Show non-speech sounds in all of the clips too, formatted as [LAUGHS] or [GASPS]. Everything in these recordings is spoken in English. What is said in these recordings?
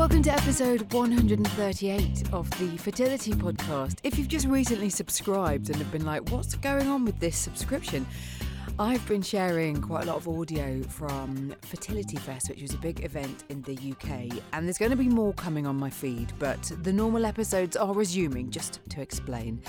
Welcome to episode 138 of the Fertility Podcast. If you've just recently subscribed and have been like, what's going on with this subscription? I've been sharing quite a lot of audio from Fertility Fest, which was a big event in the UK, and there's going to be more coming on my feed, but the normal episodes are resuming, just to explain.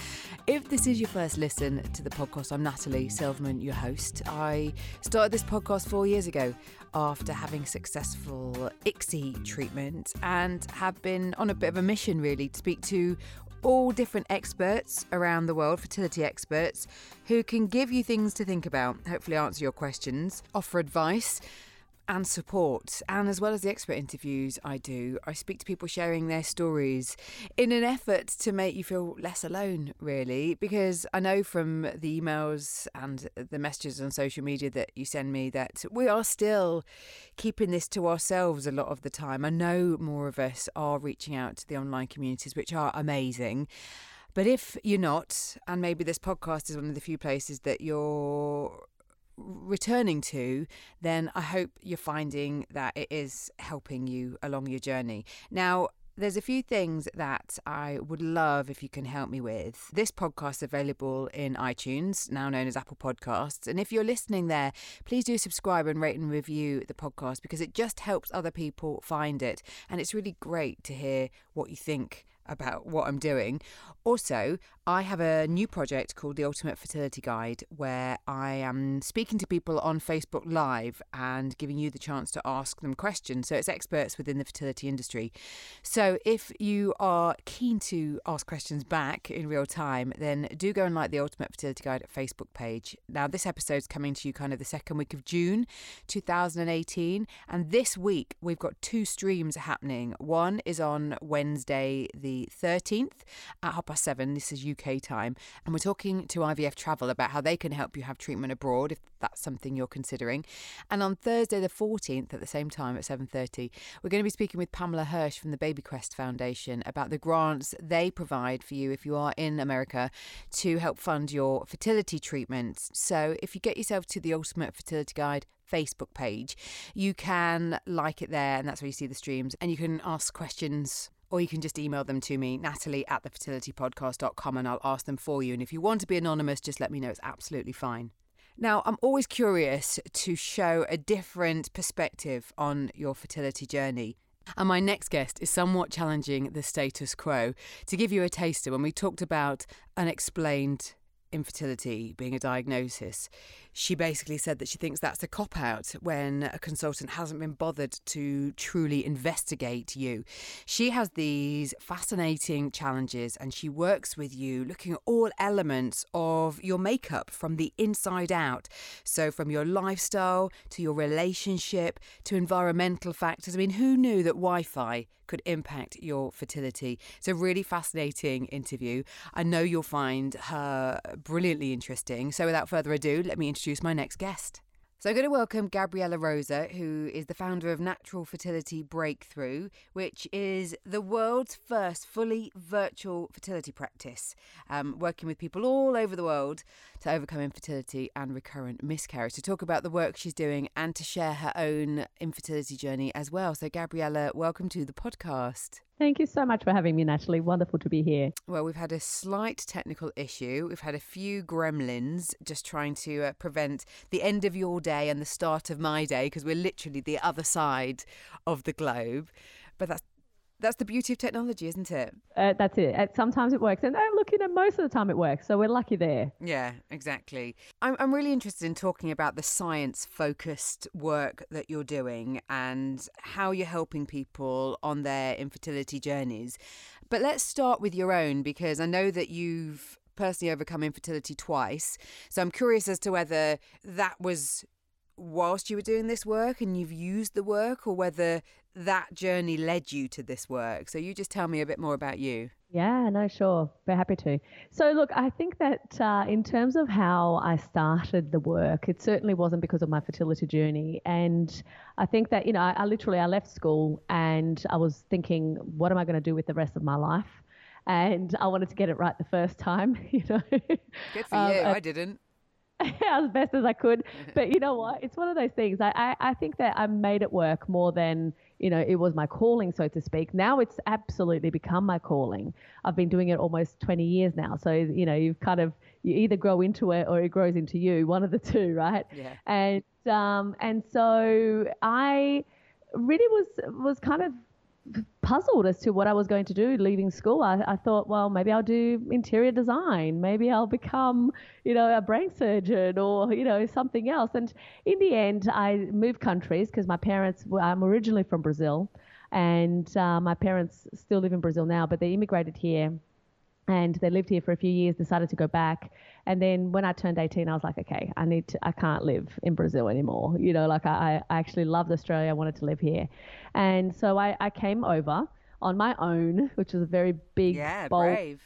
If this is your first listen to the podcast, I'm Natalie Silverman, your host. I started this podcast four years ago after having successful ICSI treatment and have been on a bit of a mission really to speak to all different experts around the world, fertility experts, who can give you things to think about, hopefully answer your questions, offer advice and support. And as well as the expert interviews I do, I speak to people sharing their stories in an effort to make you feel less alone, really. Because I know from the emails and the messages on social media that you send me that we are still keeping this to ourselves a lot of the time. I know more of us are reaching out to the online communities, which are amazing. But if you're not, and maybe this podcast is one of the few places that you're returning to, then I hope you're finding that it is helping you along your journey. Now, there's a few things that I would love if you can help me with. This podcast is available in iTunes, now known as Apple Podcasts. And if you're listening there, please do subscribe and rate and review the podcast because it just helps other people find it. And it's really great to hear what you think about what I'm doing. Also, I have a new project called the Ultimate Fertility Guide where I am speaking to people on Facebook Live and giving you the chance to ask them questions. So it's experts within the fertility industry. So if you are keen to ask questions back in real time, then do go and like the Ultimate Fertility Guide Facebook page. Now, this episode is coming to you kind of the second week of June 2018. And this week, we've got two streams happening. One is on Wednesday, the 13th at half past seven. This is UK time. And we're talking to IVF Travel about how they can help you have treatment abroad if that's something you're considering. And on Thursday the 14th at the same time at 7:30, we're going to be speaking with Pamela Hirsch from the Baby Quest Foundation about the grants they provide for you if you are in America to help fund your fertility treatments. So if you get yourself to the Ultimate Fertility Guide Facebook page, you can like it there, and that's where you see the streams, and you can ask questions or you can just email them to me, natalie at thefertilitypodcast.com, and I'll ask them for you. And if you want to be anonymous, just let me know. It's absolutely fine. Now, I'm always curious to show a different perspective on your fertility journey. And my next guest is somewhat challenging the status quo. To give you a taster, when we talked about unexplained infertility being a diagnosis, she basically said that she thinks that's a cop out when a consultant hasn't been bothered to truly investigate you. She has these fascinating challenges and she works with you looking at all elements of your makeup from the inside out. So, from your lifestyle to your relationship to environmental factors. I mean, who knew that Wi Fi could impact your fertility? It's a really fascinating interview. I know you'll find her brilliantly interesting. So, without further ado, let me introduce my next guest. So I'm going to welcome Gabriela Rosa, who is the founder of Natural Fertility Breakthrough, which is the world's first fully virtual fertility practice, um, working with people all over the world to overcome infertility and recurrent miscarriage. To talk about the work she's doing and to share her own infertility journey as well. So, Gabriela, welcome to the podcast. Thank you so much for having me, Natalie. Wonderful to be here. Well, we've had a slight technical issue. We've had a few gremlins just trying to uh, prevent the end of your day and the start of my day because we're literally the other side of the globe. But that's that's the beauty of technology, isn't it? Uh, that's it. Uh, sometimes it works, and oh, look, you know, most of the time it works. So we're lucky there. Yeah, exactly. I'm I'm really interested in talking about the science focused work that you're doing and how you're helping people on their infertility journeys. But let's start with your own because I know that you've personally overcome infertility twice. So I'm curious as to whether that was whilst you were doing this work and you've used the work or whether that journey led you to this work. So you just tell me a bit more about you. Yeah, no, sure. Very happy to. So, look, I think that uh, in terms of how I started the work, it certainly wasn't because of my fertility journey. And I think that, you know, I, I literally, I left school and I was thinking, what am I going to do with the rest of my life? And I wanted to get it right the first time, [LAUGHS] you know. Good for um, you. I, I didn't. [LAUGHS] as best as I could. But you know what? It's one of those things. I, I, I think that I made it work more than, you know, it was my calling, so to speak. Now it's absolutely become my calling. I've been doing it almost 20 years now. So, you know, you've kind of, you either grow into it or it grows into you, one of the two, right? Yeah. And, um, and so I really was, was kind of puzzled as to what I was going to do leaving school. I, I, thought, well, maybe I'll do interior design. Maybe I'll become, you know, a brain surgeon or, you know, something else. And in the end, I moved countries because my parents, I'm originally from Brazil and uh, my parents still live in Brazil now, but they immigrated here and they lived here for a few years, decided to go back. And then when I turned 18, I was like, okay, I need to, I can't live in Brazil anymore. You know, like I, I actually loved Australia. I wanted to live here. And so I, I came over on my own, which was a very big, yeah, bold brave.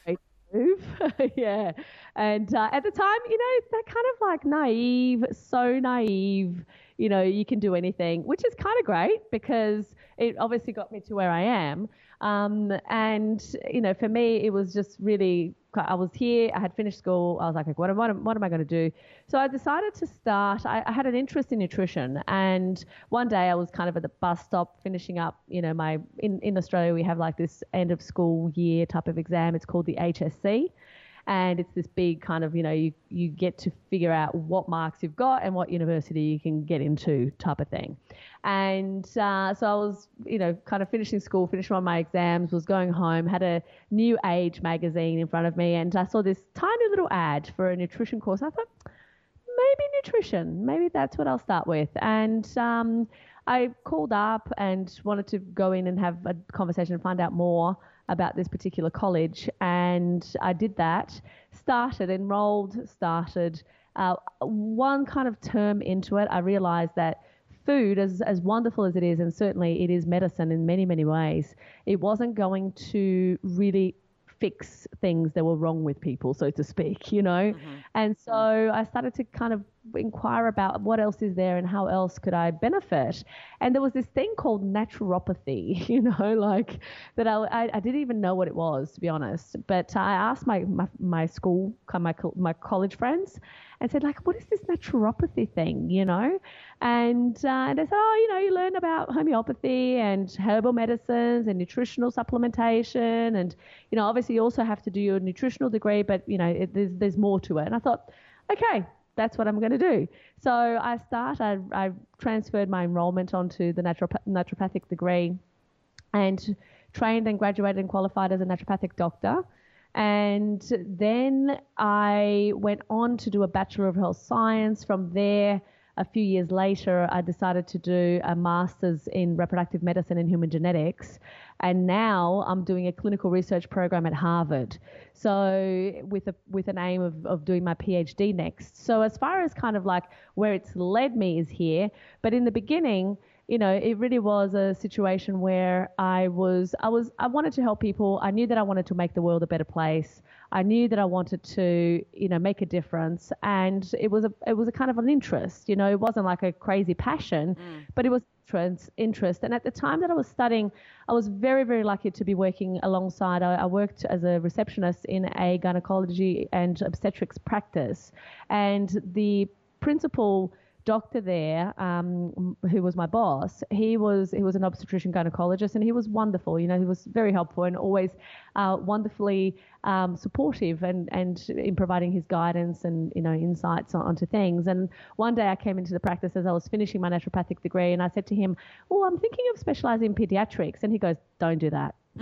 move. [LAUGHS] yeah. And uh, at the time, you know, that kind of like naive, so naive, you know, you can do anything, which is kind of great because it obviously got me to where I am. Um, and you know, for me, it was just really. I was here. I had finished school. I was like, what, what, what am I going to do? So I decided to start. I, I, had an interest in nutrition, and one day I was kind of at the bus stop finishing up. You know, my in in Australia we have like this end of school year type of exam. It's called the HSC and it's this big kind of you know you you get to figure out what marks you've got and what university you can get into type of thing. And uh, so I was you know kind of finishing school finishing all my exams was going home had a new age magazine in front of me and I saw this tiny little ad for a nutrition course. I thought maybe nutrition. Maybe that's what I'll start with. And um, I called up and wanted to go in and have a conversation and find out more about this particular college, and I did that. Started, enrolled, started. Uh, one kind of term into it, I realized that food, as, as wonderful as it is, and certainly it is medicine in many, many ways, it wasn't going to really fix things that were wrong with people, so to speak, you know? Mm-hmm. And so I started to kind of inquire about what else is there and how else could I benefit. And there was this thing called naturopathy, [LAUGHS] you know, like that I, I, didn't even know what it was, to be honest. But I asked my, my, my school, my, my college friends, and said, like, what is this naturopathy thing, you know? And, uh, they said, oh, you know, you learn about homeopathy and herbal medicines and nutritional supplementation. And, you know, obviously you also have to do your nutritional degree, but, you know, it, there's, there's more to it. And I thought, okay, that's what I'm going to do. So I start, I, I transferred my enrollment onto the naturopath, naturopathic degree and trained and graduated and qualified as a naturopathic doctor. And then I went on to do a Bachelor of Health Science. From there, a few years later, I decided to do a master's in reproductive medicine and human genetics. And now I'm doing a clinical research program at Harvard. So, with, a, with an aim of, of doing my PhD next. So, as far as kind of like where it's led me is here. But in the beginning, you know, it really was a situation where I was, I was, I wanted to help people. I knew that I wanted to make the world a better place. I knew that I wanted to, you know, make a difference, and it was a, it was a kind of an interest. You know, it wasn't like a crazy passion, mm. but it was interest. And at the time that I was studying, I was very, very lucky to be working alongside. I, I worked as a receptionist in a gynecology and obstetrics practice, and the principal doctor there, um, who was my boss, he was he was an obstetrician gynecologist, and he was wonderful. You know, he was very helpful and always uh, wonderfully um, supportive and and in providing his guidance and you know insights on, onto things. And one day I came into the practice as I was finishing my naturopathic degree, and I said to him, "Oh, I'm thinking of specialising in pediatrics," and he goes, "Don't do that." [LAUGHS]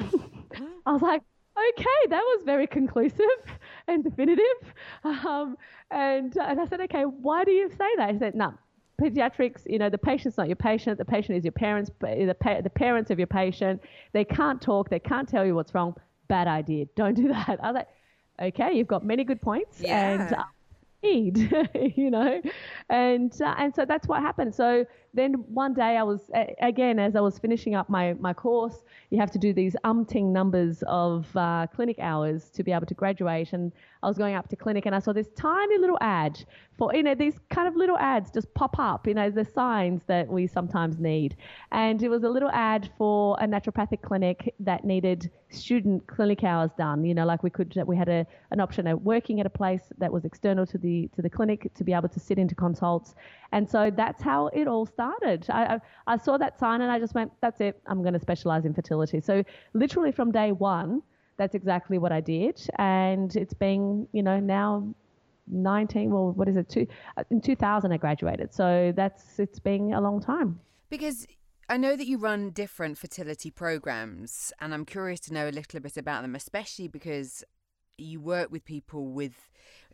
I was like, okay, that was very conclusive [LAUGHS] and definitive. Um, and, uh, and I said, okay, why do you say that? He said, no, pediatrics, you know, the patient's not your patient. The patient is your parents, the, pa- the parents of your patient. They can't talk. They can't tell you what's wrong. Bad idea. Don't do [LAUGHS] that. I was like, okay, you've got many good points. Yeah. And uh, need, [LAUGHS] you know, and uh, and so that's what happened. So then one day I was again as I was finishing up my my course, you have to do these umpting numbers of uh, clinic hours to be able to graduate, and I was going up to clinic and I saw this tiny little ad for you know these kind of little ads just pop up, you know, the signs that we sometimes need, and it was a little ad for a naturopathic clinic that needed student clinic hours done. You know, like we could we had a an option of working at a place that was external to the to the clinic to be able to sit into consults, and so that's how it all started. I I, saw that sign and I just went, that's it. I'm going to specialize in fertility. So literally from day one, that's exactly what I did, and it's been you know now 19 well what is it two, uh, in 2000 i graduated so that's it's been a long time because I know that you run different fertility programs, and I'm curious to know a little bit about them, especially because you work with people with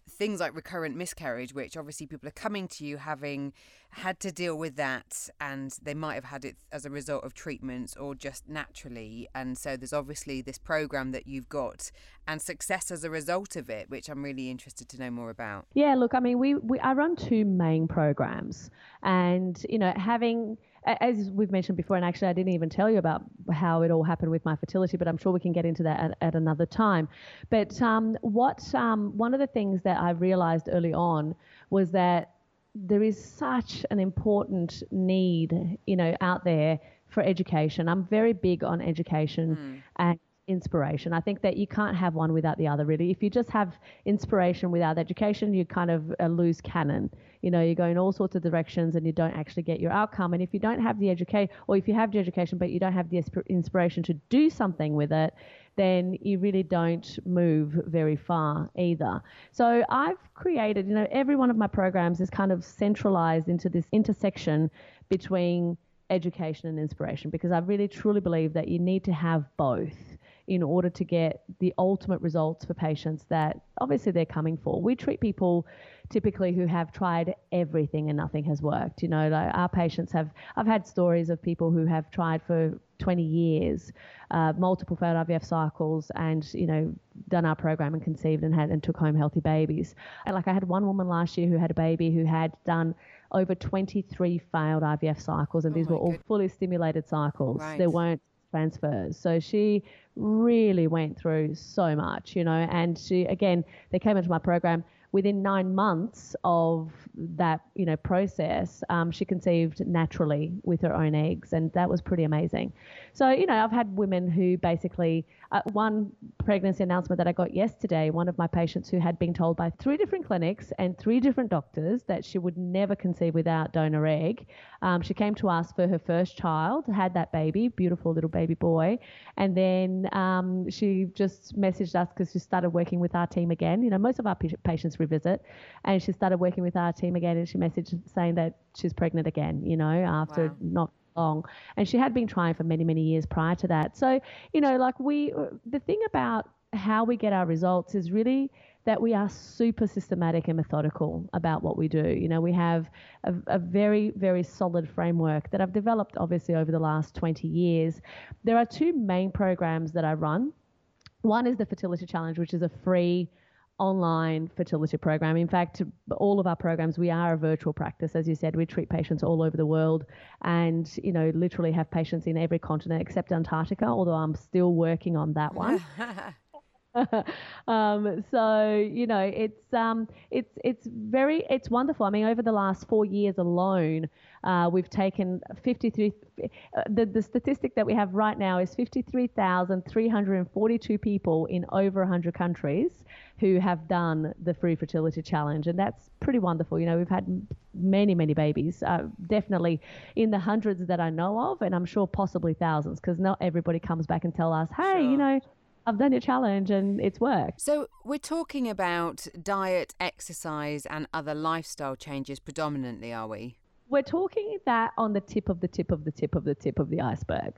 things like recurrent miscarriage, which obviously people are coming to you having had to deal with that, and they might have had it as a result of treatments or just naturally. And so there's obviously this program that you've got and success as a result of it, which I'm really interested to know more about. Yeah, look, I mean, we, we I run two main programs, and you know, having as we've mentioned before, and actually I didn't even tell you about how it all happened with my fertility, but I'm sure we can get into that at, at another time. But um, what um, one of the things that I realized early on was that there is such an important need, you know, out there for education. I'm very big on education mm. and inspiration. I think that you can't have one without the other, really. If you just have inspiration without education, you kind of uh, lose cannon. You know, you go in all sorts of directions and you don't actually get your outcome. And if you don't have the education, or if you have the education but you don't have the inspiration to do something with it, then you really don't move very far either. So I've created, you know, every one of my programs is kind of centralized into this intersection between education and inspiration because I really truly believe that you need to have both in order to get the ultimate results for patients that obviously they're coming for. We treat people typically who have tried everything and nothing has worked. You know, like our patients have, I've had stories of people who have tried for 20 years, uh, multiple failed IVF cycles, and, you know, done our program and conceived and had and took home healthy babies. And like I had one woman last year who had a baby who had done over 23 failed IVF cycles, and oh these were all fully stimulated cycles. Right. There weren't transfers. So she really went through so much, you know, and she, again, they came into my program within nine months of that, you know, process, um, she conceived naturally with her own eggs, and that was pretty amazing. So, you know, I've had women who basically, uh, one pregnancy announcement that I got yesterday, one of my patients who had been told by three different clinics and three different doctors that she would never conceive without donor egg. Um, she came to us for her first child, had that baby, beautiful little baby boy, and then um, she just messaged us because she started working with our team again. You know, most of our patients revisit. And she started working with our team again, and she messaged saying that she's pregnant again. You know, after wow. not long, and she had been trying for many many years prior to that. So you know, like we, uh, the thing about how we get our results is really that we are super systematic and methodical about what we do. You know, we have a, a, very, very solid framework that I've developed obviously over the last 20 years. There are two main programs that I run. One is the Fertility Challenge, which is a free online fertility program. In fact, all of our programs, we are a virtual practice. As you said, we treat patients all over the world and, you know, literally have patients in every continent except Antarctica, although I'm still working on that one. [LAUGHS] [LAUGHS] um, so you know it's um, it's it's very it's wonderful. I mean, over the last four years alone, uh, we've taken 53. Uh, the the statistic that we have right now is 53,342 people in over 100 countries who have done the free fertility challenge, and that's pretty wonderful. You know, we've had many many babies, uh, definitely in the hundreds that I know of, and I'm sure possibly thousands, because not everybody comes back and tell us, hey, sure. you know I've done your challenge and it's worked. So, we're talking about diet, exercise, and other lifestyle changes predominantly, are we? We're talking that on the tip of the tip of the tip of the tip of the iceberg,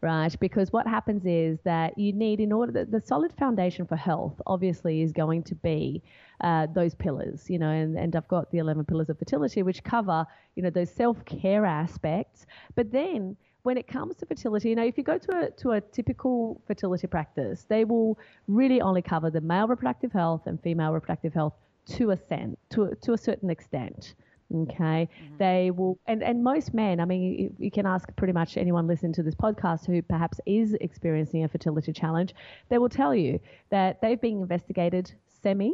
right? Because what happens is that you need, in order, the, the solid foundation for health obviously is going to be uh, those pillars, you know, and, and I've got the 11 pillars of fertility, which cover, you know, those self care aspects. But then when it comes to fertility, you know, if you go to a, to a typical fertility practice, they will really only cover the male reproductive health and female reproductive health to a, sen- to, to a certain extent. Okay, mm-hmm. they will, and, and most men, I mean, you, you, can ask pretty much anyone listening to this podcast who perhaps is experiencing a fertility challenge, they will tell you that they've been investigated semi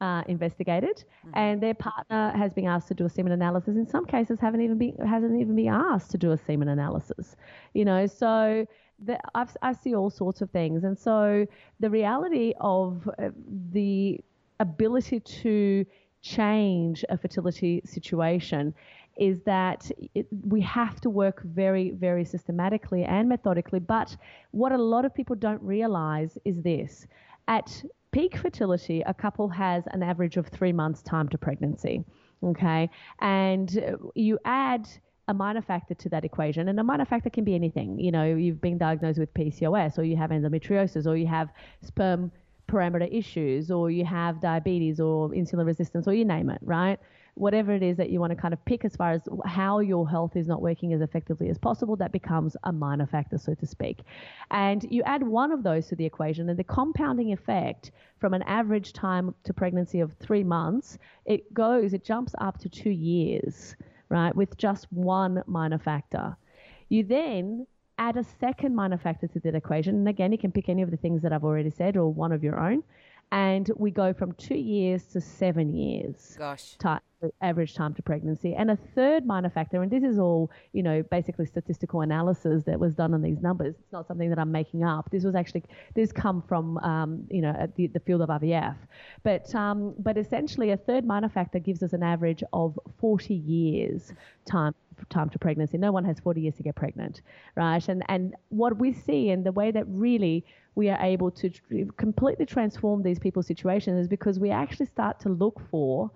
uh, investigated, mm-hmm. and their partner has been asked to do a semen analysis. In some cases, haven't even been hasn't even been asked to do a semen analysis. You know, so the, I've, I see all sorts of things. And so the reality of uh, the ability to change a fertility situation is that it, we have to work very, very systematically and methodically. But what a lot of people don't realize is this at peak fertility, a couple has an average of three months' time to pregnancy. Okay. And you add a minor factor to that equation. And a minor factor can be anything. You know, you've been diagnosed with PCOS, or you have endometriosis, or you have sperm parameter issues, or you have diabetes, or insulin resistance, or you name it, right? Whatever it is that you want to kind of pick as far as how your health is not working as effectively as possible, that becomes a minor factor, so to speak. And you add one of those to the equation, and the compounding effect from an average time to pregnancy of three months, it goes, it jumps up to two years, right, with just one minor factor. You then add a second minor factor to that equation, and again, you can pick any of the things that I've already said or one of your own and we go from two years to seven years. Gosh. Time, average time to pregnancy. And a third minor factor, and this is all, you know, basically statistical analysis that was done on these numbers. It's not something that I'm making up. This was actually, this come from, um, you know, the, the field of IVF. But, um, but essentially a third minor factor gives us an average of 40 years time time to pregnancy. No one has 40 years to get pregnant, right? And and what we see and the way that really we are able to tr- completely transform these people's situations is because we actually start to look for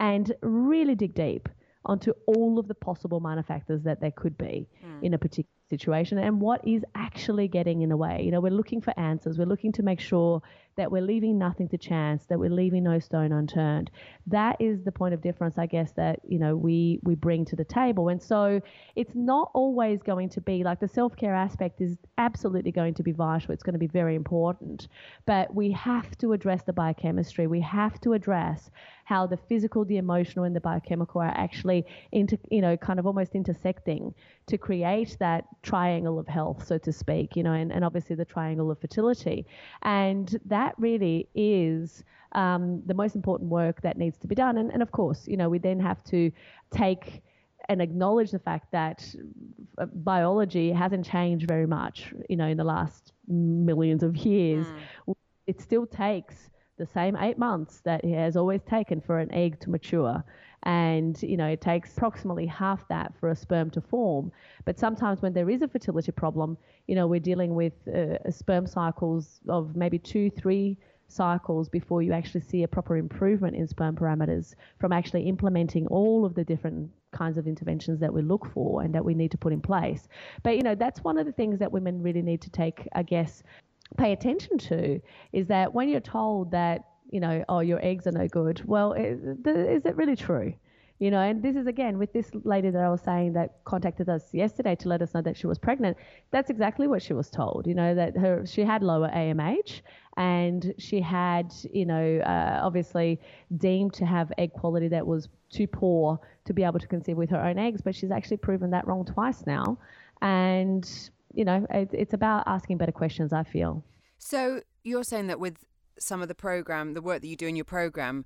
and really dig deep onto all of the possible minor factors that there could be mm. in a particular situation and what is actually getting in the way. You know, we're looking for answers. We're looking to make sure that we're leaving nothing to chance, that we're leaving no stone unturned. That is the point of difference, I guess, that, you know, we, we bring to the table. And so it's not always going to be like the self care aspect is absolutely going to be vital. It's going to be very important. But we have to address the biochemistry. We have to address how the physical, the emotional, and the biochemical are actually into, you know, kind of almost intersecting to create that triangle of health, so to speak, you know, and, and obviously the triangle of fertility. And that really is um, the most important work that needs to be done. And, and of course, you know, we then have to take and acknowledge the fact that uh, biology hasn't changed very much, you know, in the last millions of years. Mm. It still takes the same eight months that it has always taken for an egg to mature and you know it takes approximately half that for a sperm to form. But sometimes when there is a fertility problem you know we're dealing with uh, sperm cycles of maybe two three cycles before you actually see a proper improvement in sperm parameters from actually implementing all of the different kinds of interventions that we look for and that we need to put in place. But you know that's one of the things that women really need to take i guess pay attention to is that when you're told that you know, oh, your eggs are no good. Well, is, it really true? You know, and this is again with this lady that I was saying that contacted us yesterday to let us know that she was pregnant. That's exactly what she was told. You know, that her she had lower AMH and she had, you know, uh, obviously deemed to have egg quality that was too poor to be able to conceive with her own eggs, but she's actually proven that wrong twice now. And you know, it, it's about asking better questions. I feel. So you're saying that with some of the program, the work that you do in your program,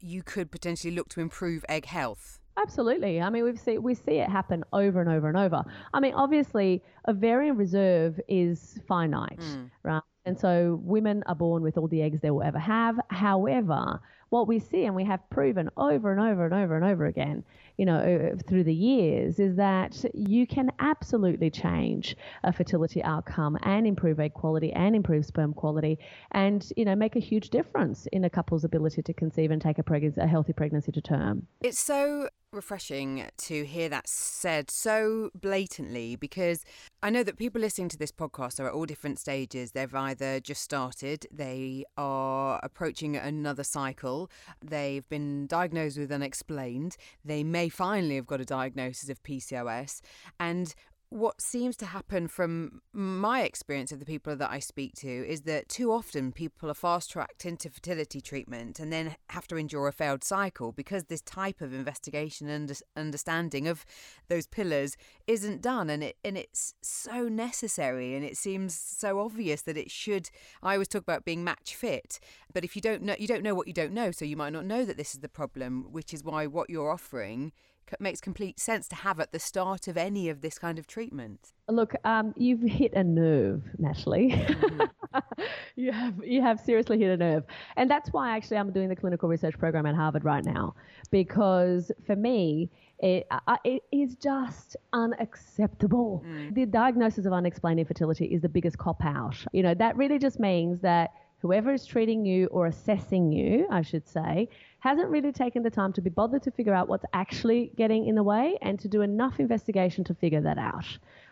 you could potentially look to improve egg health. Absolutely. I mean, we see we see it happen over and over and over. I mean, obviously, ovarian reserve is finite, mm. right? And so women are born with all the eggs they will ever have. However, what we see and we have proven over and over and over and over again you know, through the years is that you can absolutely change a fertility outcome and improve egg quality and improve sperm quality and, you know, make a huge difference in a couple's ability to conceive and take a, pregnancy, a healthy pregnancy to term. It's so refreshing to hear that said so blatantly because I know that people listening to this podcast are at all different stages. They've either just started, they are approaching another cycle, they've been diagnosed with unexplained, they may finally have got a diagnosis of PCOS, and what seems to happen from my experience of the people that I speak to is that too often people are fast tracked into fertility treatment and then have to endure a failed cycle because this type of investigation and understanding of those pillars isn't done. And it and it's so necessary and it seems so obvious that it should I always talk about being match fit but if you don't know you don't know what you don't know so you might not know that this is the problem which is why what you're offering makes complete sense to have at the start of any of this kind of treatment. Look, um, you've hit a nerve, Natalie. Mm-hmm. [LAUGHS] you have you have seriously hit a nerve, and that's why actually I'm doing the clinical research program at Harvard right now because for me it, uh, it is just unacceptable. Mm. The diagnosis of unexplained infertility is the biggest cop out. You know that really just means that whoever is treating you or assessing you, I should say, hasn't really taken the time to be bothered to figure out what's actually getting in the way and to do enough investigation to figure that out.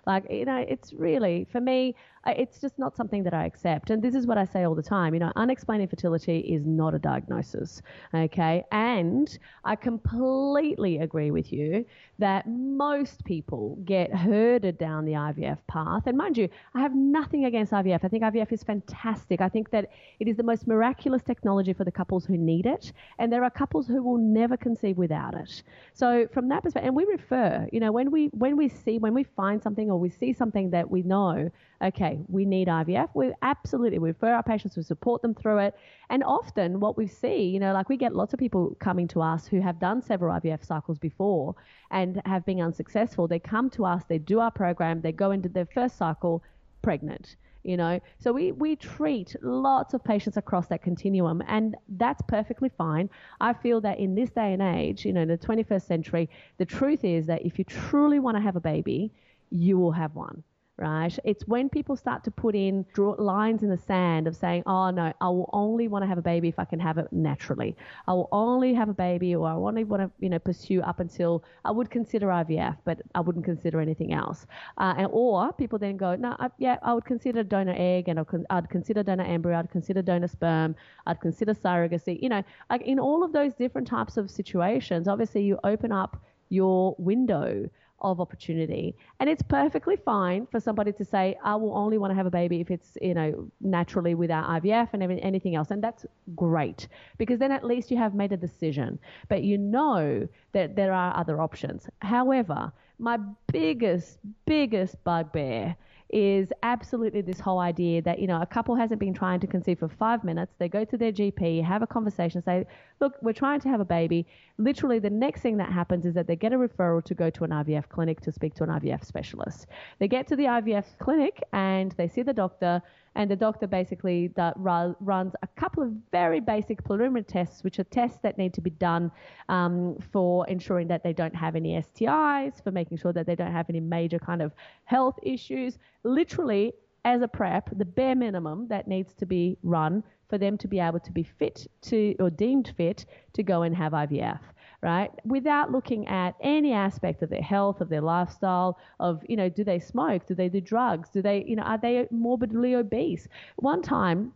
Like, you know, it's really, for me, it's just not something that I accept. And this is what I say all the time. You know, unexplained infertility is not a diagnosis. Okay. And I completely agree with you that most people get herded down the IVF path. And mind you, I have nothing against IVF. I think IVF is fantastic. I think that it is the most miraculous technology for the couples who need it. And there are couples who will never conceive without it. So from that perspective, and we refer, you know, when we when we see when we find something or we see something that we know okay, we need IVF. We absolutely we refer our patients, we support them through it. And often what we see, you know, like we get lots of people coming to us who have done several IVF cycles before and have been unsuccessful. They come to us, they do our program, they go into their first cycle pregnant you know so we we treat lots of patients across that continuum and that's perfectly fine i feel that in this day and age you know in the 21st century the truth is that if you truly want to have a baby you will have one right? It's when people start to put in draw lines in the sand of saying, oh no, I will only want to have a baby if I can have it naturally. I will only have a baby or I only want to, you know, pursue up until I would consider IVF, but I wouldn't consider anything else. Uh, and, or people then go, no, I, yeah, I would consider donor egg and I'd, I'd consider donor embryo, I'd consider donor sperm, I'd consider surrogacy. You know, like in all of those different types of situations, obviously you open up your window of opportunity. And it's perfectly fine for somebody to say, I will only want to have a baby if it's, you know, naturally without IVF and anything else. And that's great because then at least you have made a decision. But you know that there are other options. However, my biggest, biggest bugbear is absolutely this whole idea that, you know, a couple hasn't been trying to conceive for five minutes. They go to their GP, have a conversation, say, look, we're trying to have a baby. Literally, the next thing that happens is that they get a referral to go to an IVF clinic to speak to an IVF specialist. They get to the IVF clinic and they see the doctor and the doctor basically runs a couple of very basic preliminary tests, which are tests that need to be done um, for ensuring that they don't have any STIs, for making sure that they don't have any major kind of health issues. Literally, as a prep, the bare minimum that needs to be run for them to be able to be fit to or deemed fit to go and have IVF right? Without looking at any aspect of their health, of their lifestyle, of, you know, do they smoke? Do they do drugs? Do they, you know, are they morbidly obese? One time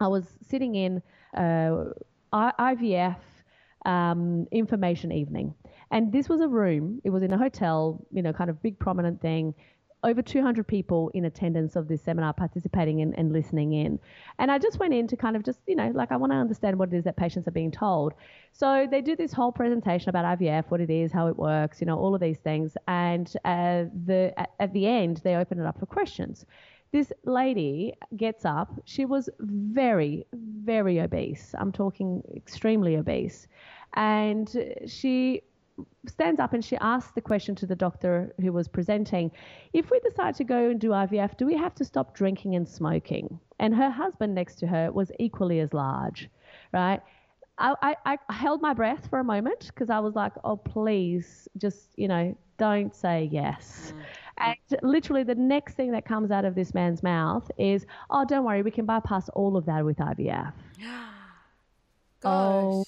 I was sitting in uh, IVF um, information evening. And this was a room, it was in a hotel, you know, kind of big prominent thing over 200 people in attendance of this seminar participating in, and listening in. And I just went in to kind of just, you know, like I want to understand what it is that patients are being told. So they do this whole presentation about IVF, what it is, how it works, you know, all of these things. And uh, the, at, at the end, they open it up for questions. This lady gets up. She was very, very obese. I'm talking extremely obese. And she stands up and she asks the question to the doctor who was presenting if we decide to go and do IVF, do we have to stop drinking and smoking? And her husband next to her was equally as large, right? I, I, I held my breath for a moment because I was like, oh, please, just, you know, don't say yes. Mm. And literally, the next thing that comes out of this man's mouth is, oh, don't worry, we can bypass all of that with IVF. [GASPS] oh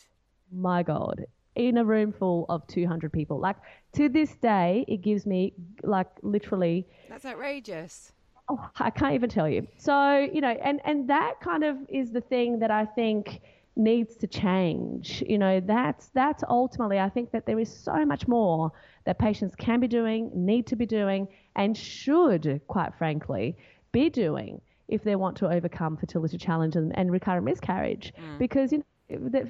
my God in a room full of 200 people. Like to this day, it gives me like literally. That's outrageous. Oh, I can't even tell you. So you know, and and that kind of is the thing that I think needs to change. You know, that's that's ultimately I think that there is so much more that patients can be doing, need to be doing, and should, quite frankly, be doing if they want to overcome fertility challenge and, and recurrent miscarriage. Mm. Because you know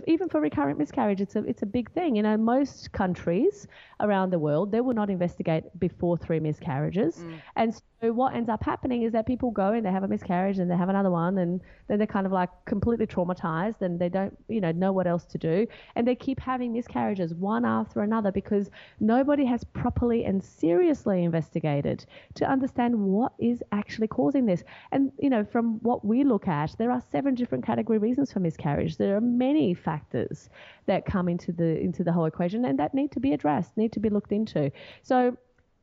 even for recurrent miscarriage, it's a it's a big thing. You know, most countries around the world they will not investigate before three miscarriages, mm. and so what ends up happening is that people go and they have a miscarriage and they have another one and then they're kind of like completely traumatized and they don't you know know what else to do and they keep having miscarriages one after another because nobody has properly and seriously investigated to understand what is actually causing this and you know from what we look at there are seven different category reasons for miscarriage there are many factors that come into the into the whole equation and that need to be addressed need to be looked into. So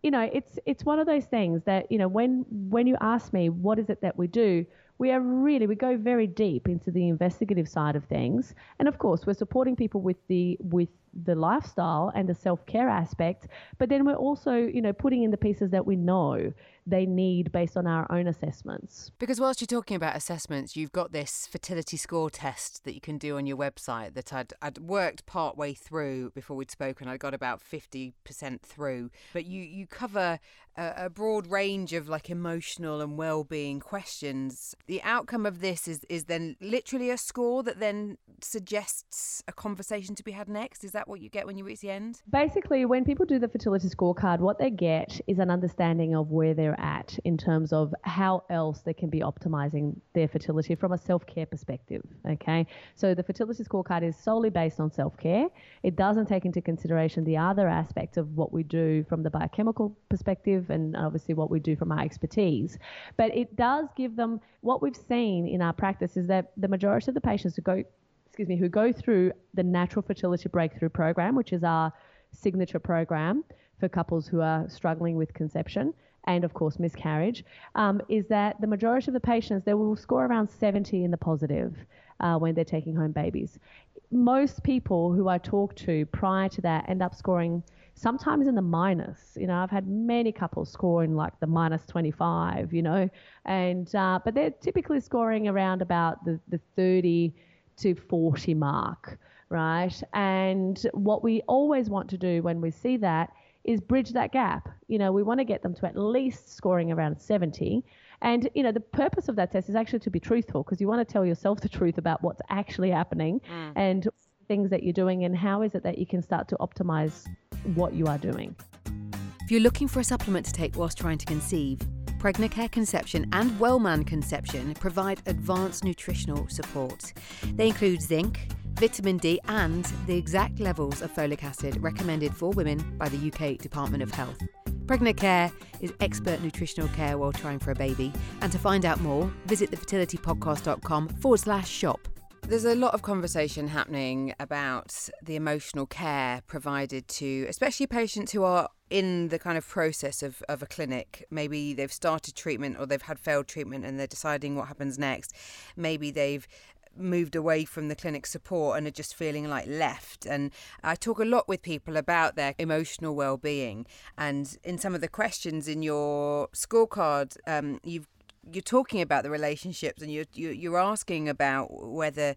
you know, it's it's one of those things that you know when when you ask me what is it that we do, we are really we go very deep into the investigative side of things, and of course we're supporting people with the with the lifestyle and the self-care aspect but then we're also you know putting in the pieces that we know they need based on our own assessments. Because whilst you're talking about assessments you've got this fertility score test that you can do on your website that I'd, I'd worked part way through before we'd spoken. I got about 50% through. But you you cover a, a broad range of like emotional and well-being questions the outcome of this is is then literally a score that then suggests a conversation to be had next is that what you get when you reach the end? Basically, when people do the fertility scorecard, what they get is an understanding of where they're at in terms of how else they can be optimizing their fertility from a self care perspective. Okay, so the fertility scorecard is solely based on self care. It doesn't take into consideration the other aspects of what we do from the biochemical perspective and obviously what we do from our expertise. But it does give them what we've seen in our practice is that the majority of the patients who go excuse me, who go through the Natural Fertility Breakthrough Program, which is our signature program for couples who are struggling with conception and, of course, miscarriage, um, is that the majority of the patients, they will score around 70 in the positive uh, when they're taking home babies. Most people who I talk to prior to that end up scoring sometimes in the minus. You know, I've had many couples scoring like the minus 25, you know, and uh, but they're typically scoring around about the, the 30 to 40 mark, right? And what we always want to do when we see that is bridge that gap. You know, we want to get them to at least scoring around 70. And, you know, the purpose of that test is actually to be truthful because you want to tell yourself the truth about what's actually happening mm. and things that you're doing and how is it that you can start to optimize what you are doing. If you're looking for a supplement to take whilst trying to conceive, Pregnacare Conception and Wellman Conception provide advanced nutritional support. They include zinc, vitamin D, and the exact levels of folic acid recommended for women by the UK Department of Health. Pregnacare is expert nutritional care while trying for a baby. And to find out more, visit thefertilitypodcast.com forward slash shop. There's a lot of conversation happening about the emotional care provided to, especially patients who are in the kind of process of, of a clinic. Maybe they've started treatment or they've had failed treatment and they're deciding what happens next. Maybe they've moved away from the clinic support and are just feeling like left. And I talk a lot with people about their emotional well-being. And in some of the questions in your scorecard, um, you've you're talking about the relationships and you're you're asking about whether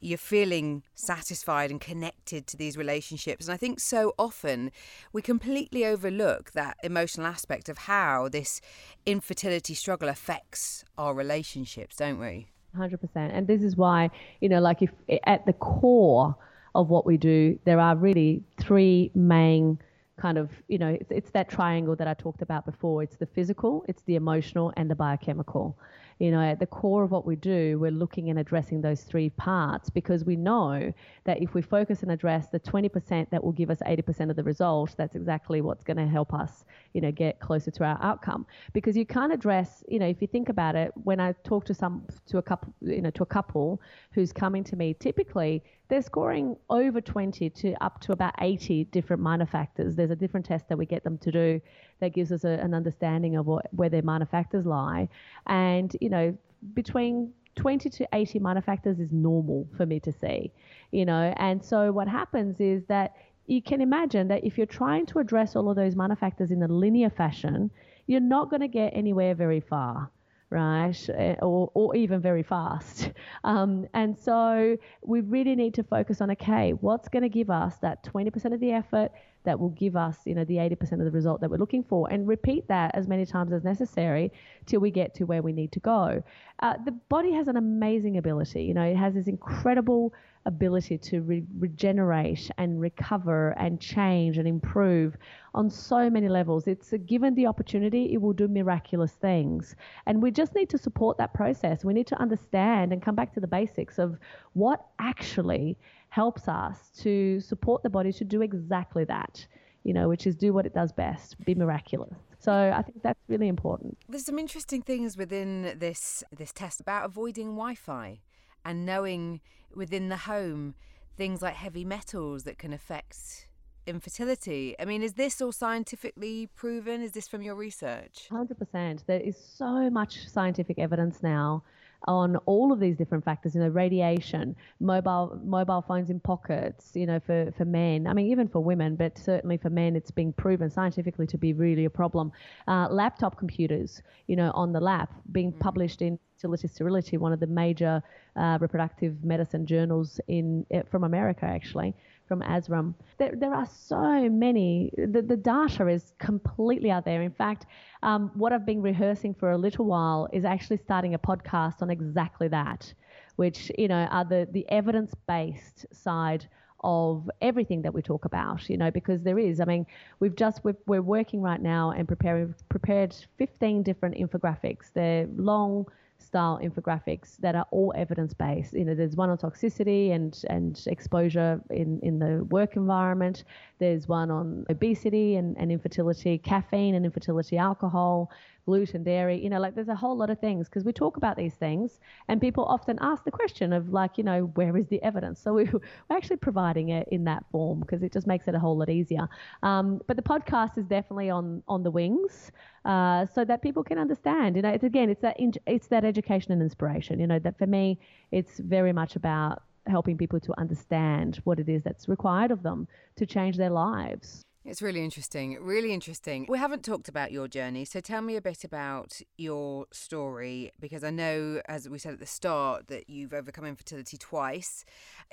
you're feeling satisfied and connected to these relationships. And I think so often we completely overlook that emotional aspect of how this infertility struggle affects our relationships, don't we? 100%. And this is why, you know, like if at the core of what we do, there are really three main kind of, you know, it's, it's that triangle that I talked about before. It's the physical, it's the emotional, and the biochemical. You know, at the core of what we do, we're looking and addressing those three parts because we know that if we focus and address the 20% that will give us 80% of the result, that's exactly what's going to help us, you know, get closer to our outcome. Because you can't address, you know, if you think about it, when I talk to some to a couple, you know, to a couple who's coming to me, typically they're scoring over 20 to up to about 80 different minor factors. There's a different test that we get them to do that gives us a, an understanding of what, where their minor factors lie. And, you know, between 20 to 80 minor factors is normal for me to see, you know. And so what happens is that you can imagine that if you're trying to address all of those minor factors in a linear fashion, you're not going to get anywhere very far right? Eh, or, or even very fast. [LAUGHS] Um, and so we really need to focus on okay, what's going to give us that 20% of the effort that will give us, you know, the 80% of the result that we're looking for, and repeat that as many times as necessary till we get to where we need to go. Uh, the body has an amazing ability, you know, it has this incredible ability to re- regenerate and recover and change and improve on so many levels. It's given the opportunity, it will do miraculous things. And we just need to support that process. We need to understand and come back to the basics of what actually helps us to support the body to do exactly that, you know, which is do what it does best, be miraculous. So I think that's really important. There's some interesting things within this this test about avoiding Wi-Fi and knowing within the home things like heavy metals that can affect infertility. I mean, is this all scientifically proven? Is this from your research? 100%. There is so much scientific evidence now on all of these different factors, you know, radiation, mobile mobile phones in pockets, you know, for, for men. I mean, even for women, but certainly for men, it's been proven scientifically to be really a problem. Uh, laptop computers, you know, on the lap, being mm. published in Fertility Sterility, one of the major uh, reproductive medicine journals in eh, from America, actually from ASRM. There, there are so many. The, the data is completely out there. In fact, um, what I've been rehearsing for a little while is actually starting a podcast on exactly that, which you know are the the evidence based side of everything that we talk about, you know, because there is. I mean, we've just we're, we're working right now and preparing prepared 15 different infographics. They're long style infographics that are all evidence based. You know, there's one on toxicity and and exposure in in the work environment. There's one on obesity and, and infertility, caffeine and infertility, alcohol, gluten, dairy. You know, like there's a whole lot of things because we talk about these things and people often ask the question of like, you know, where is the evidence? So we, [LAUGHS] are actually providing it in that form because it just makes it a whole lot easier. Um, but the podcast is definitely on on the wings. Uh, so that people can understand. You know, it's again, it's that it's that education and inspiration. You know, that for me, it's very much about helping people to understand what it is that's required of them to change their lives. It's really interesting. Really interesting. We haven't talked about your journey, so tell me a bit about your story because I know, as we said at the start, that you've overcome infertility twice,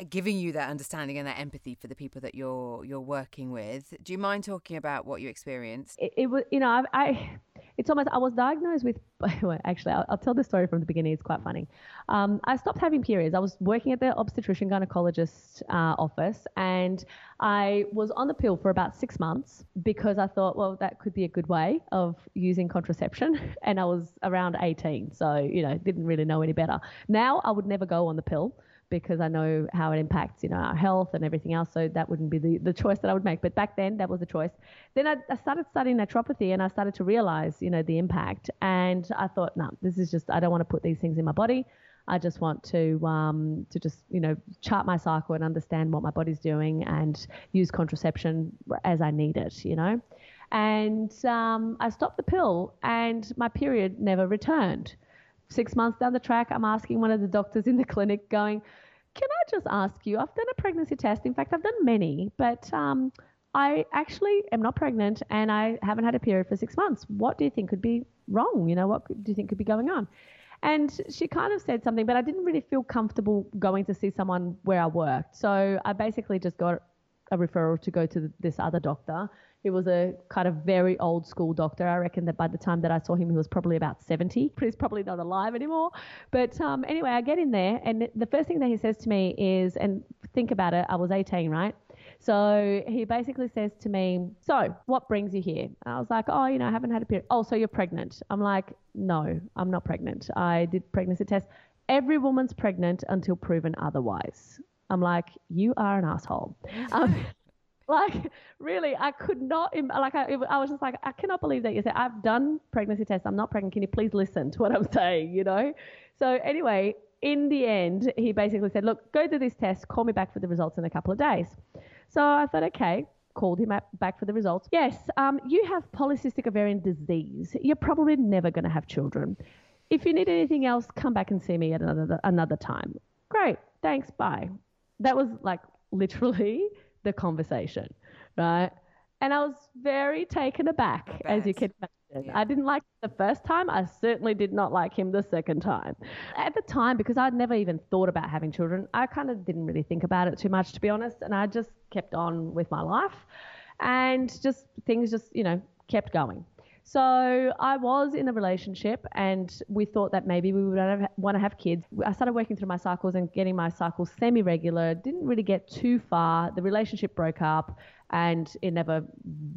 giving you that understanding and that empathy for the people that you're you're working with. Do you mind talking about what you experienced? It, it was, you know, I, I it's almost I was diagnosed with [LAUGHS] actually I'll, I'll, tell the story from the beginning. It's quite funny. Um, I stopped having periods. I was working at the obstetrician gynecologist uh, office and I was on the pill for about six months because I thought well that could be a good way of using contraception. [LAUGHS] And I was around 18 so you know didn't really know any better. Now I would never go on the pill because I know how it impacts, you know, our health and everything else. So that wouldn't be the, the choice that I would make. But back then, that was the choice. Then I, I started studying naturopathy and I started to realize, you know, the impact. And I thought, no, this is just, I don't want to put these things in my body. I just want to um, to just you know chart my cycle and understand what my body's doing and use contraception as I need it, you know. And um, I stopped the pill, and my period never returned six months down the track, I'm asking one of the doctors in the clinic, going, Can I just ask you? I've done a pregnancy test. In fact, I've done many, but um, I actually am not pregnant and I haven't had a period for six months. What do you think could be wrong? You know, what do you think could be going on? And she kind of said something, but I didn't really feel comfortable going to see someone where I worked. So I basically just got a referral to go to this other doctor he was a kind of very old school doctor. I reckon that by the time that I saw him, he was probably about 70. [LAUGHS] He's probably not alive anymore. But um, anyway, I get in there, and the first thing that he says to me is, and think about it, I was 18, right? So he basically says to me, So, what brings you here? I was like, Oh, you know, I haven't had a period. Oh, so you're pregnant. I'm like, No, I'm not pregnant. I did pregnancy tests. Every woman's pregnant until proven otherwise. I'm like, You are an asshole. [LAUGHS] Um, [LAUGHS] like really i could not like I, I was just like i cannot believe that you said i've done pregnancy tests. I'm not pregnant. Can you please listen to what i'm [LAUGHS] saying? You know? So anyway in the end he basically said look go do this test. Call me back for the results in a couple of days. So i thought okay. Called him back for the results. Yes um, you have polycystic ovarian disease. You're probably never going to have children. If you need anything else come back and see me at another another time. Great. Thanks. Bye. That was like [LAUGHS] literally the conversation, right? And I was very taken aback, as you can imagine. Yeah. I didn't like the first time. I certainly did not like him the second time. At the time, because I'd never even thought about having children, I kind of didn't really think about it too much, to be honest. And I just kept on with my life and just things just, you know, kept going. So I was in a relationship and we thought that maybe we would want to have kids. I started working through my cycles and getting my cycles semi regular. Didn't really get too far. The relationship broke up and it never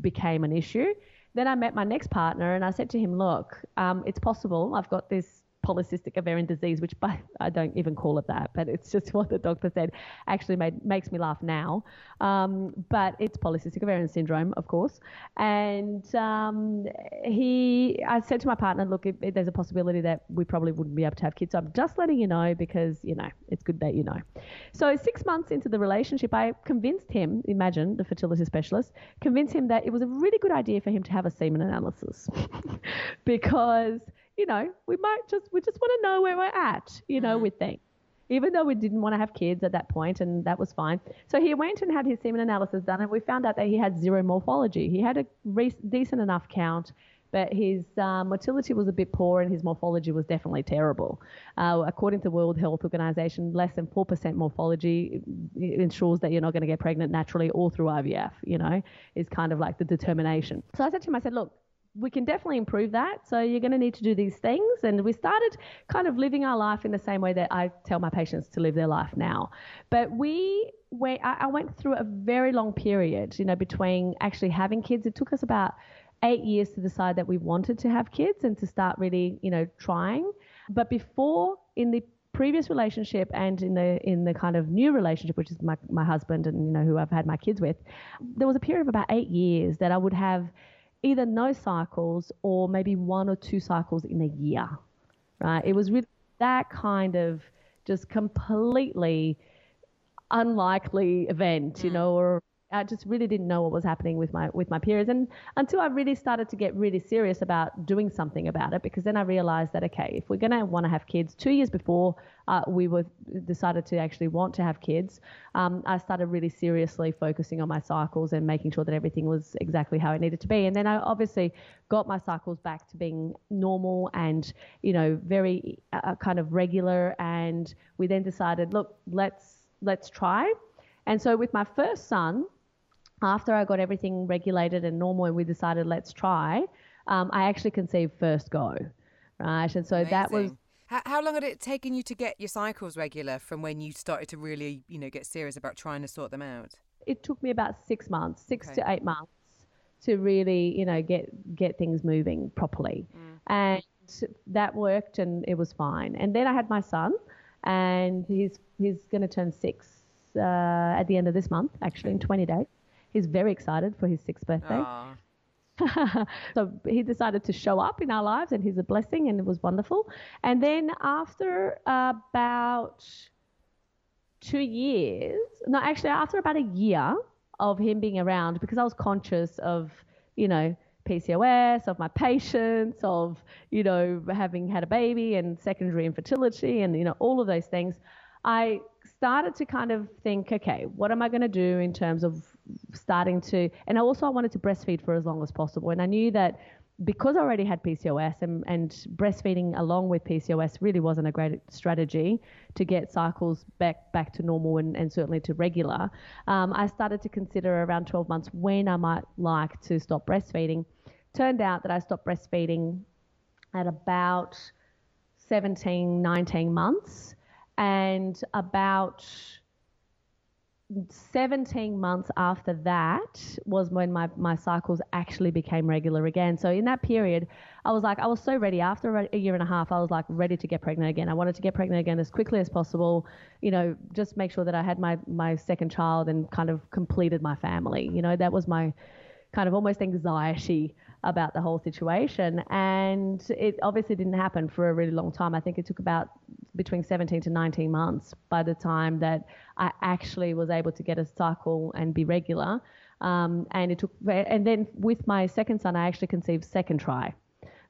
became an issue. Then I met my next partner and I said to him, Look, um, it's possible. I've got this polycystic ovarian disease, which by, I don't even call it that, but it's just [LAUGHS] what the doctor said. Actually, made, makes me laugh now. Um, but it's polycystic ovarian syndrome, of course. And um, he, I said to my partner, look, there's a possibility that we probably wouldn't be able to have kids. So I'm just letting you know because you know it's good that you know. So six months into the relationship, I convinced him. Imagine the fertility specialist convinced him that it was a really good idea for him to have a semen analysis [LAUGHS] because you know, we might just we just want to know where we're at, you know, mm-hmm. with things. Even though we didn't want to have kids at that point, and that was fine. So he went and had his semen analysis done, and we found out that he had zero morphology. He had a re- decent enough count, but his uh, motility was a bit poor and his morphology was definitely terrible. Uh, according to the World Health Organization, less than 4% morphology ensures that you're not going to get pregnant naturally or through IVF, you know, is kind of like the determination. So I said to him, I said, look, we can definitely improve that. So you're going to need to do these things. And we started kind of living our life in the same way that I tell my patients to live their life now. But we, I went through a very long period, you know, between actually having kids. It took us about eight years to decide that we wanted to have kids and to start really, you know, trying. But before, in the previous relationship and in the in the kind of new relationship, which is my my husband and you know who I've had my kids with, there was a period of about eight years that I would have either no cycles or maybe one or two cycles in a year, right? It was really that kind of just completely unlikely event, you mm. know, or I just really didn't know what was happening with my with my periods, and until I really started to get really serious about doing something about it, because then I realized that okay, if we're going to want to have kids, two years before uh, we were decided to actually want to have kids, um, I started really seriously focusing on my cycles and making sure that everything was exactly how it needed to be, and then I obviously got my cycles back to being normal and you know very uh, kind of regular, and we then decided, look, let's let's try. And so with my first son, after I got everything regulated and normal and we decided let's try, um, I actually conceived first go, right? And so Amazing. that was. How, how long had it taken you to get your cycles regular from when you started to really, you know, get serious about trying to sort them out? It took me about six months, six okay. to eight months, to really, you know, get get things moving properly, mm. and that worked and it was fine. And then I had my son, and he's he's going to turn six uh, at the end of this month, actually in 20 days. He's very excited for his sixth birthday. [LAUGHS] so he decided to show up in our lives, and he's a blessing, and it was wonderful. And then after about two years, no, actually after about a year of him being around, because I was conscious of, you know, PCOS, of my patients, of, you know, having had a baby and secondary infertility and, you know, all of those things, I started to kind of think, okay, what am I going to do in terms of starting to, and also I wanted to breastfeed for as long as possible. And I knew that because I already had PCOS and, and breastfeeding along with PCOS really wasn't a great strategy to get cycles back back to normal and, and certainly to regular, um, I started to consider around 12 months when I might like to stop breastfeeding. Turned out that I stopped breastfeeding at about 17, 19 months, and about 17 months after that was when my, my cycles actually became regular again. So in that period, I was like, I was so ready. After a year and a half, I was like ready to get pregnant again. I wanted to get pregnant again as quickly as possible, you know, just make sure that I had my, my second child and kind of completed my family. You know, that was my kind of almost anxiety about the whole situation. And it obviously didn't happen for a really long time. I think it took about between 17 to 19 months by the time that I actually was able to get a cycle and be regular. Um, and it took, and then with my second son, I actually conceived second try,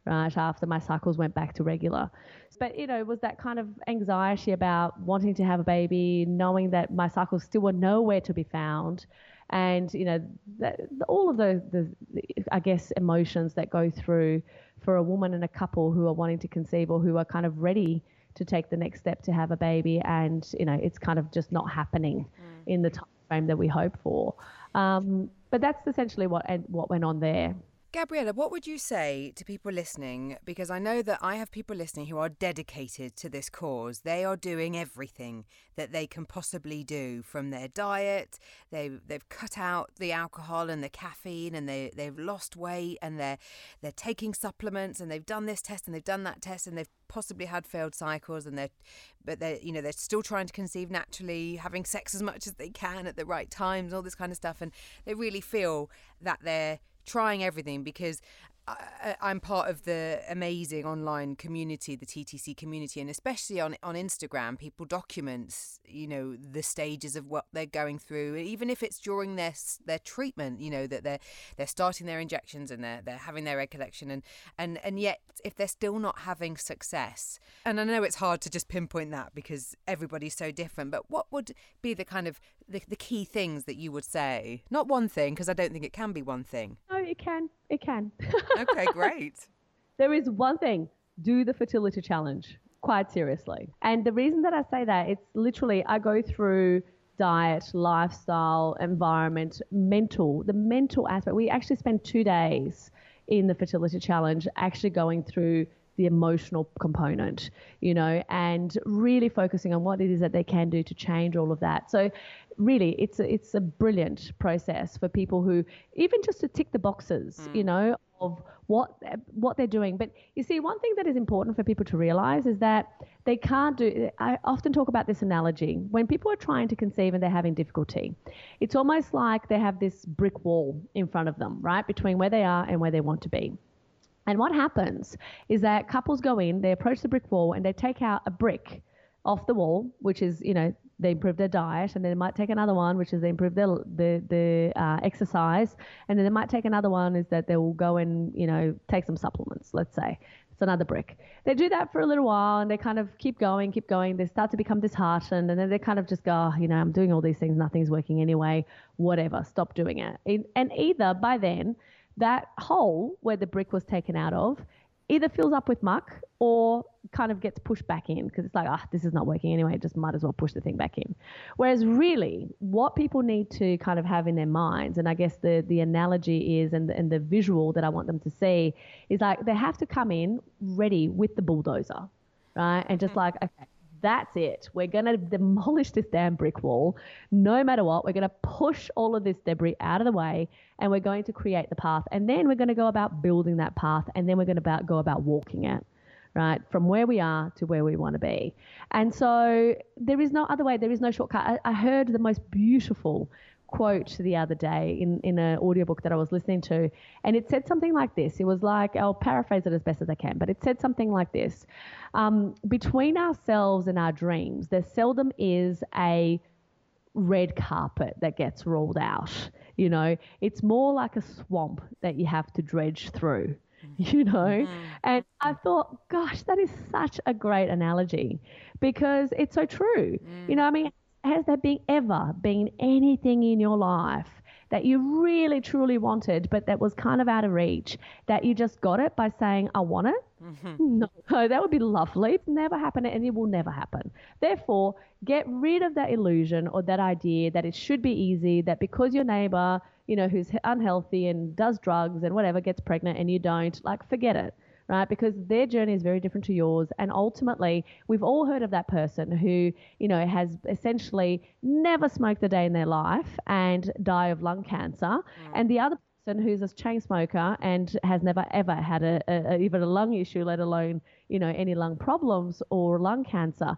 right after my cycles went back to regular. But you know, it was that kind of anxiety about wanting to have a baby, knowing that my cycles still were nowhere to be found, and you know, that, all of those, the, I guess, emotions that go through for a woman and a couple who are wanting to conceive or who are kind of ready to take the next step to have a baby, and you know it's kind of just not happening mm. in the time frame that we hope for. Um, but that's essentially what what went on there. Gabriela, what would you say to people listening? Because I know that I have people listening who are dedicated to this cause. They are doing everything that they can possibly do from their diet. They they've cut out the alcohol and the caffeine, and they they've lost weight, and they're they're taking supplements, and they've done this test and they've done that test, and they've possibly had failed cycles, and they're but they're you know they're still trying to conceive naturally, having sex as much as they can at the right times, all this kind of stuff, and they really feel that they're trying everything because I, am part of the amazing online community, the TTC community, and especially on on Instagram, people document, you know, the stages of what they're going through, even if it's during their their treatment, you know, that they're they're starting their injections and they're they're having their egg collection, and and and yet if they're still not having success, and I know it's hard to just pinpoint that because everybody's so different, but what would be the kind of the, the key things that you would say? Not one thing, because I don't think it can be one thing. No, it can. It can. okay, [LAUGHS] great. there is one thing do the fertility challenge quite seriously. And the reason that I say that, it's literally, I go through diet, lifestyle, environment, mental, the mental aspect. We actually spend two days in the fertility challenge actually going through the emotional component, you know, and really focusing on what it is that they can do to change all of that. So really it's a, it's a brilliant process for people who even just to tick the boxes, mm. you know, of what what they're doing. But you see, one thing that is important for people to realize is that they can't do. I often talk about this analogy when people are trying to conceive and they're having difficulty. It's almost like they have this brick wall in front of them, right, between where they are and where they want to be. And what happens is that couples go in, they approach the brick wall, and they take out a brick off the wall, which is, you know, they improve their diet, and then they might take another one, which is they improve their the the uh, exercise, and then they might take another one is that they will go and you know take some supplements. Let's say it's another brick. They do that for a little while, and they kind of keep going, keep going. They start to become disheartened, and then they kind of just go, oh, you know, I'm doing all these things, nothing's working anyway. Whatever, stop doing it. And either by then, that hole where the brick was taken out of either fills up with muck or kind of gets pushed back in because it's like, ah, oh, this is not working anyway, just might as well push the thing back in. Whereas really, what people need to kind of have in their minds, and I guess the, the analogy is, and the, and the visual that I want them to see, is like they have to come in ready with the bulldozer, right? And just mm-hmm. like, okay, that's it. We're going to demolish this damn brick wall. No matter what, we're going to push all of this debris out of the way and we're going to create the path. And then we're going to go about building that path and then we're going to about, go about walking it, right? From where we are to where we want to be. And so there is no other way. There is no shortcut. I, I heard the most beautiful quote the other day in, in an audiobook that I was listening to, and it said something like this. It was like, I'll paraphrase it as best as I can, but it said something like this um, Between ourselves and our dreams, there seldom is a red carpet that gets rolled out. You know, it's more like a swamp that you have to dredge through [LAUGHS] you know? Mm-hmm. And I thought, gosh, that is such a great analogy because it's so true. Mm. You know, I mean, has there been ever been anything in your life that you really truly wanted, but that was kind of out of reach, that you just got it by saying, I want it? Mm-hmm. [LAUGHS] No, that would be lovely. It's never happened and it will never happen. Therefore, get rid of that illusion or that idea that it should be easy, that because your neighbor, you know, who's unhealthy and does drugs and whatever gets pregnant and you don't, like, forget it right? Because their journey is very different to yours. And ultimately, we've all heard of that person who, you know, has essentially never smoked a day in their life and die of lung cancer. Mm. And the other person who's a chain smoker and has never ever had a, a, even a lung issue, let alone, you know, any lung problems or lung cancer.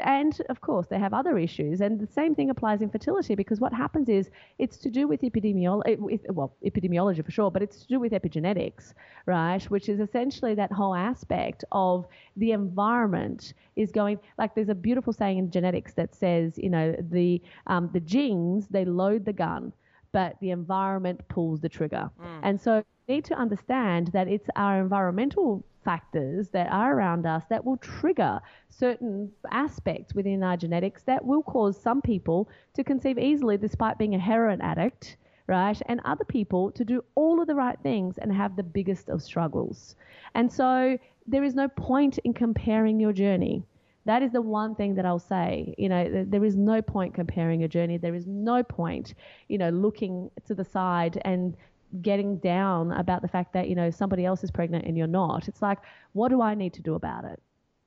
And of course, they have other issues. And the same thing applies in fertility because what happens is it's to do with epidemiology, well, epidemiology for sure, but it's to do with epigenetics, right? Which is essentially that whole aspect of the environment is going, like there's a beautiful saying in genetics that says, you know, the, um, the genes, they load the gun, but the environment pulls the trigger. Mm. And so we need to understand that it's our environmental factors that are around us that will trigger certain aspects within our genetics that will cause some people to conceive easily despite being a heroin addict, right? And other people to do all of the right things and have the biggest of struggles. And so there is no point in comparing your journey. That is the one thing that I'll say. You know, there is no point comparing your journey. There is no point, you know, looking to the side and getting down about the fact that, you know, somebody else is pregnant and you're not. It's like, what do I need to do about it?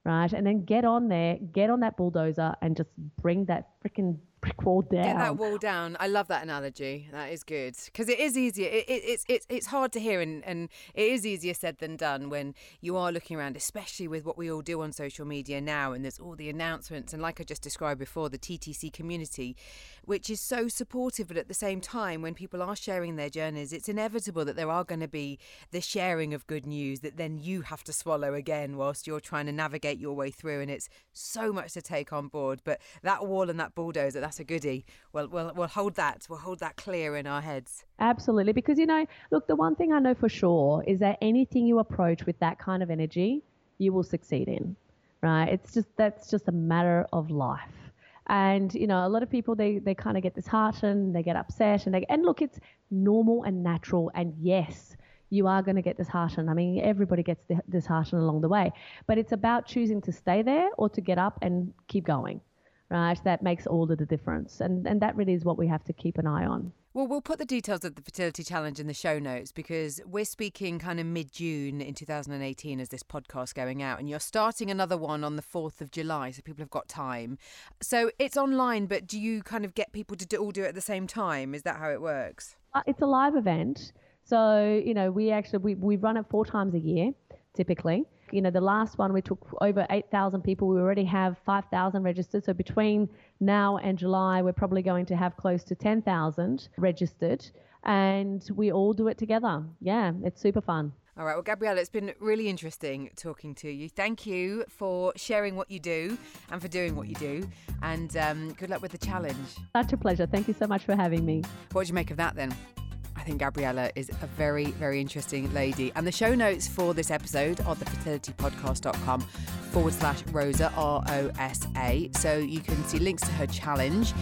Right. And then get on there, get on that bulldozer and just bring that freaking brick wall down. Get that wall down. I love that analogy. That is good because it is easier. It, it, it's it's it's hard to hear and, and it is easier said than done when you are looking around, especially with what we all do on social media now. And there's all the announcements and like I just described before, the TTC community, which is so supportive. But at the same time, when people are sharing their journeys, it's inevitable that there are going to be the sharing of good news that then you have to swallow again whilst you're trying to navigate your way through. And it's so much to take on board. But that wall and that bulldozer that's a goodie. Well, we'll we'll hold that. We'll hold that clear in our heads. Absolutely, because you know, look, the one thing I know for sure is that anything you approach with that kind of energy, you will succeed in. Right? It's just that's just a matter of life. And you know, a lot of people they they kind of get disheartened, they get upset, and they and look, it's normal and natural. And yes, you are going to get disheartened. I mean, everybody gets disheartened along the way, but it's about choosing to stay there or to get up and keep going right? That makes all of the difference. And, and that really is what we have to keep an eye on. Well, we'll put the details of the fertility challenge in the show notes because we're speaking kind of mid June in 2018 as this podcast going out, and you're starting another one on the 4th of July, so people have got time. So it's online, but do you kind of get people to do, all do it at the same time? Is that how it works? Uh, it's a live event. So, you know, we actually we, we run it four times a year typically you know, the last one we took over 8,000 people. We already have 5,000 registered. So between now and July, we're probably going to have close to 10,000 registered. And we all do it together. Yeah, it's super fun. All right. Well, Gabriela, it's been really interesting talking to you. Thank you for sharing what you do and for doing what you do. And um, good luck with the challenge. Such a pleasure. Thank you so much for having me. What do you make of that then? I think Gabriela is a very, very interesting lady. And the show notes for this episode are thefertilitypodcast.com forward slash Rosa, R O S A. So you can see links to her challenge.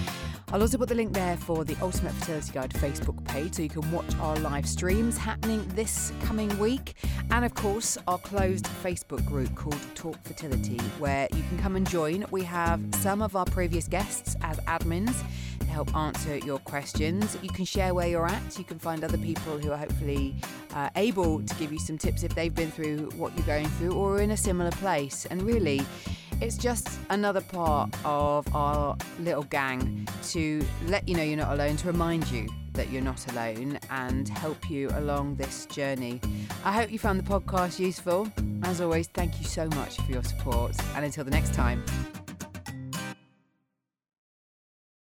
I'll also put the link there for the Ultimate Fertility Guide Facebook page so you can watch our live streams happening this coming week. And of course, our closed Facebook group called Talk Fertility, where you can come and join. We have some of our previous guests as admins help answer your questions. You can share where you're at. You can find other people who are hopefully uh, able to give you some tips if they've been through what you're going through or in a similar place. And really, it's just another part of our little gang to let you know you're not alone, to remind you that you're not alone and help you along this journey. I hope you found the podcast useful. As always, thank you so much for your support. And until the next time,